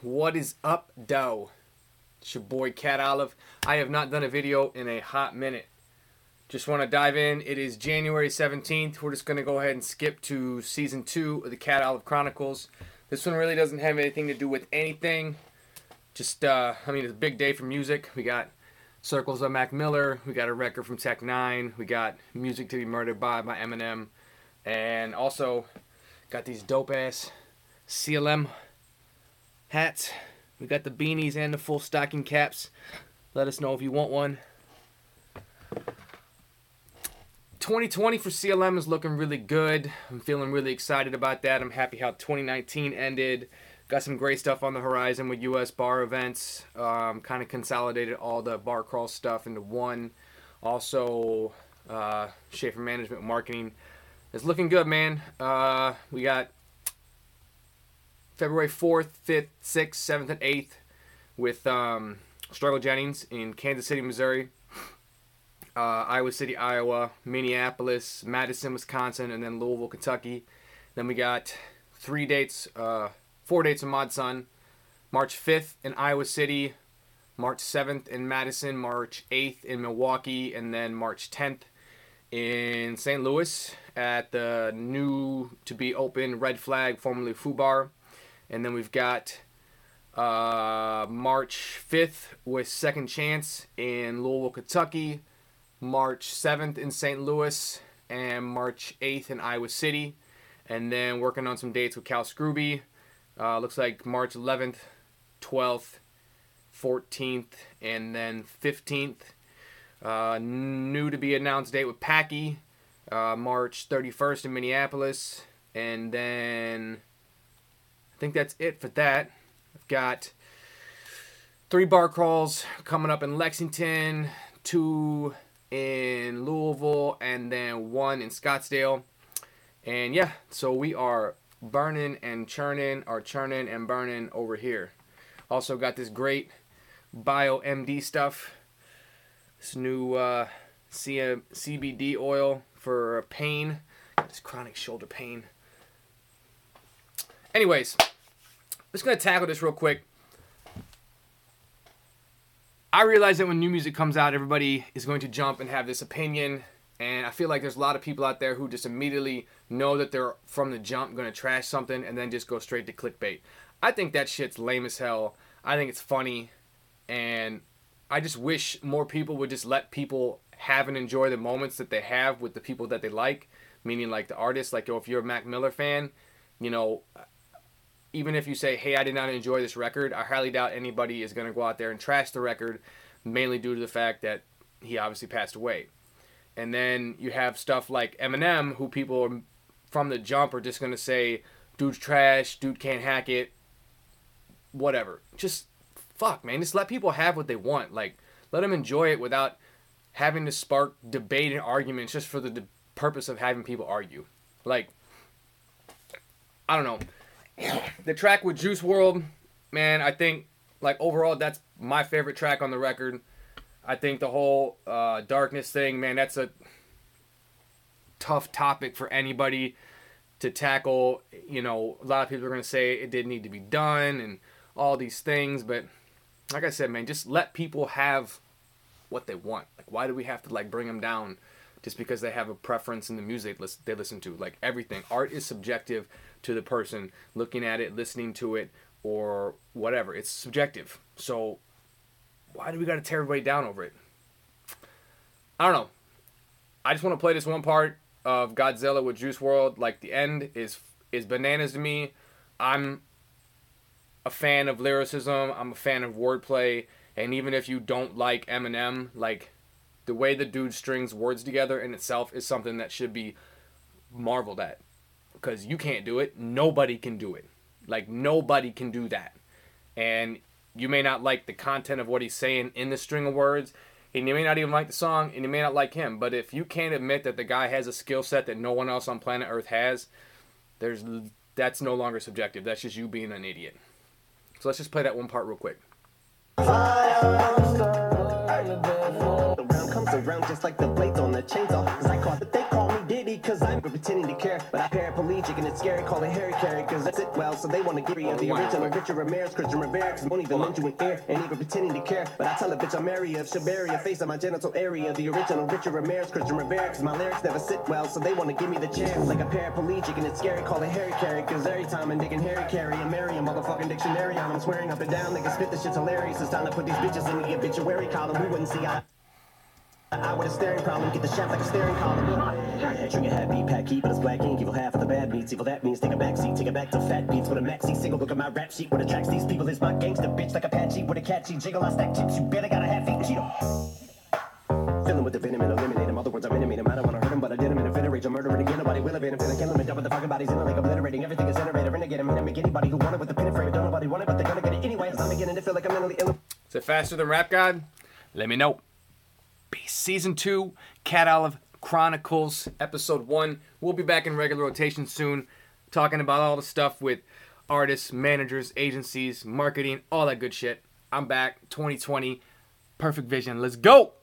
what is up, Dow? It's your boy Cat Olive. I have not done a video in a hot minute. Just want to dive in. It is January 17th. We're just going to go ahead and skip to season two of the Cat Olive Chronicles. This one really doesn't have anything to do with anything. Just, uh, I mean, it's a big day for music. We got Circles of Mac Miller. We got a record from Tech N9ne. We got Music to Be Murdered By by Eminem. And also got these dope ass CLM hats. We got the beanies and the full stocking caps. Let us know if you want one. 2020 for CLM is looking really good. I'm feeling really excited about that. I'm happy how 2019 ended. Got some great stuff on the horizon with US bar events. Um, kind of consolidated all the bar crawl stuff into one. Also, uh, Schaefer Management Marketing is looking good, man. Uh, we got February 4th, 5th, 6th, 7th, and 8th with um, Struggle Jennings in Kansas City, Missouri, uh, Iowa City, Iowa, Minneapolis, Madison, Wisconsin, and then Louisville, Kentucky. Then we got three dates, uh, four dates in Mod Sun. March 5th in Iowa City, March 7th in Madison, March 8th in Milwaukee, and then March 10th in St. Louis at the new to be open Red Flag, formerly Foo Bar. And then we've got uh, March 5th with Second Chance in Louisville, Kentucky. March 7th in St. Louis. And March 8th in Iowa City. And then working on some dates with Cal Scrooby. Uh, looks like March 11th, 12th, 14th, and then 15th. Uh, new to be announced date with Packy, uh, March 31st in Minneapolis. And then think that's it for that. I've got three bar crawls coming up in Lexington, two in Louisville, and then one in Scottsdale. And yeah, so we are burning and churning, or churning and burning over here. Also got this great Bio MD stuff. This new uh, CM, CBD oil for pain. This chronic shoulder pain. Anyways, just gonna tackle this real quick. I realize that when new music comes out, everybody is going to jump and have this opinion. And I feel like there's a lot of people out there who just immediately know that they're from the jump to trash something and then just go straight to clickbait. I think that shit's lame as hell. I think it's funny. And I just wish more people would just let people have and enjoy the moments that they have with the people that they like. Meaning, like the artists, like, yo, if you're a Mac Miller fan, you know, even if you say, hey, I did not enjoy this record, I highly doubt anybody is going to go out there and trash the record, mainly due to the fact that he obviously passed away. And then you have stuff like Eminem, who people are, from the jump are just going to say, dude's trash, dude can't hack it, whatever. Just fuck, man. Just let people have what they want. Like, let them enjoy it without having to spark debate and arguments just for the purpose of having people argue. Like, I don't know the track with Juice World, man, I think like overall that's my favorite track on the record. I think the whole uh, darkness thing, man, that's a tough topic for anybody to tackle. You know, a lot of people are gonna say it didn't need to be done and all these things, but like I said, man, just let people have what they want. Like, why do we have to like bring them down just because they have a preference in the music they listen to? Like everything, art is subjective to the person looking at it, listening to it, or whatever. It's subjective. So why do we got to tear everybody down over it? I don't know. I just want to play this one part of Godzilla with Juice World. Like the end is is bananas to me. I'm a fan of lyricism. I'm a fan of wordplay. And even if you don't like Eminem, like the way the dude strings words together in itself is something that should be marveled at because you can't do it. Nobody can do it. Like nobody can do that. And you may not like the content of what he's saying in the string of words, and you may not even like the song, and you may not like him. But if you can't admit that the guy has a skill set that no one else on planet Earth has, there's that's no longer subjective. That's just you being an idiot. So let's just play that one part real quick. Just like the blades on the chainsaw. Cause I caught, they call me Diddy. me cause I'm pretending to care. But I'm paraplegic and it's scary, call it Harry Carry cause that's it well. So they wanna give me the oh, original Richard Ramirez, Christian Rivera, cause won't even lend you an ear. Ain't even pretending to care. But I tell a bitch I'm Mary of Shabaria, face on my genital area. The original Richard Ramirez, Christian Rivera, cause my lyrics never sit well. So they wanna give me the chance. Like a paraplegic and it's scary, call it Harry Carry cause every time I'm digging Harry Carry, I'm Mary, a motherfucking dictionary on. I'm swearing up and down, niggas spit this shit's hilarious. It's time to put these bitches in the obituary column. We wouldn't see eye. I with a staring problem, get the shaft like a staring column. Trigger happy, pack heat, but it's black ink. Evil half of the bad meats. Evil that means take a back seat, take it back to fat beats with a maxi single. Look at my rap sheet. What attracts these people is my gangster bitch like Apache with a catchy jiggle. I stack chips, you better got a half eat Cheeto. Filling with the venom and eliminate him. Other words, I'm intimate him. I don't wanna hurt him, but I did him in a fit rage. I'm murdering again. Nobody will evade him. Finna kill him and dump the fucking bodies in a lake, obliterating. Everything is iterated. Renegade him. And make anybody who want it with the pin and frame. Don't nobody want it, but they're gonna get it anyway. I'm beginning to feel like I'm mentally ill. Is it faster than Rap God? Let me know. Season 2, Cat Olive Chronicles, Episode 1. We'll be back in regular rotation soon, talking about all the stuff with artists, managers, agencies, marketing, all that good shit. I'm back, 2020, perfect vision. Let's go!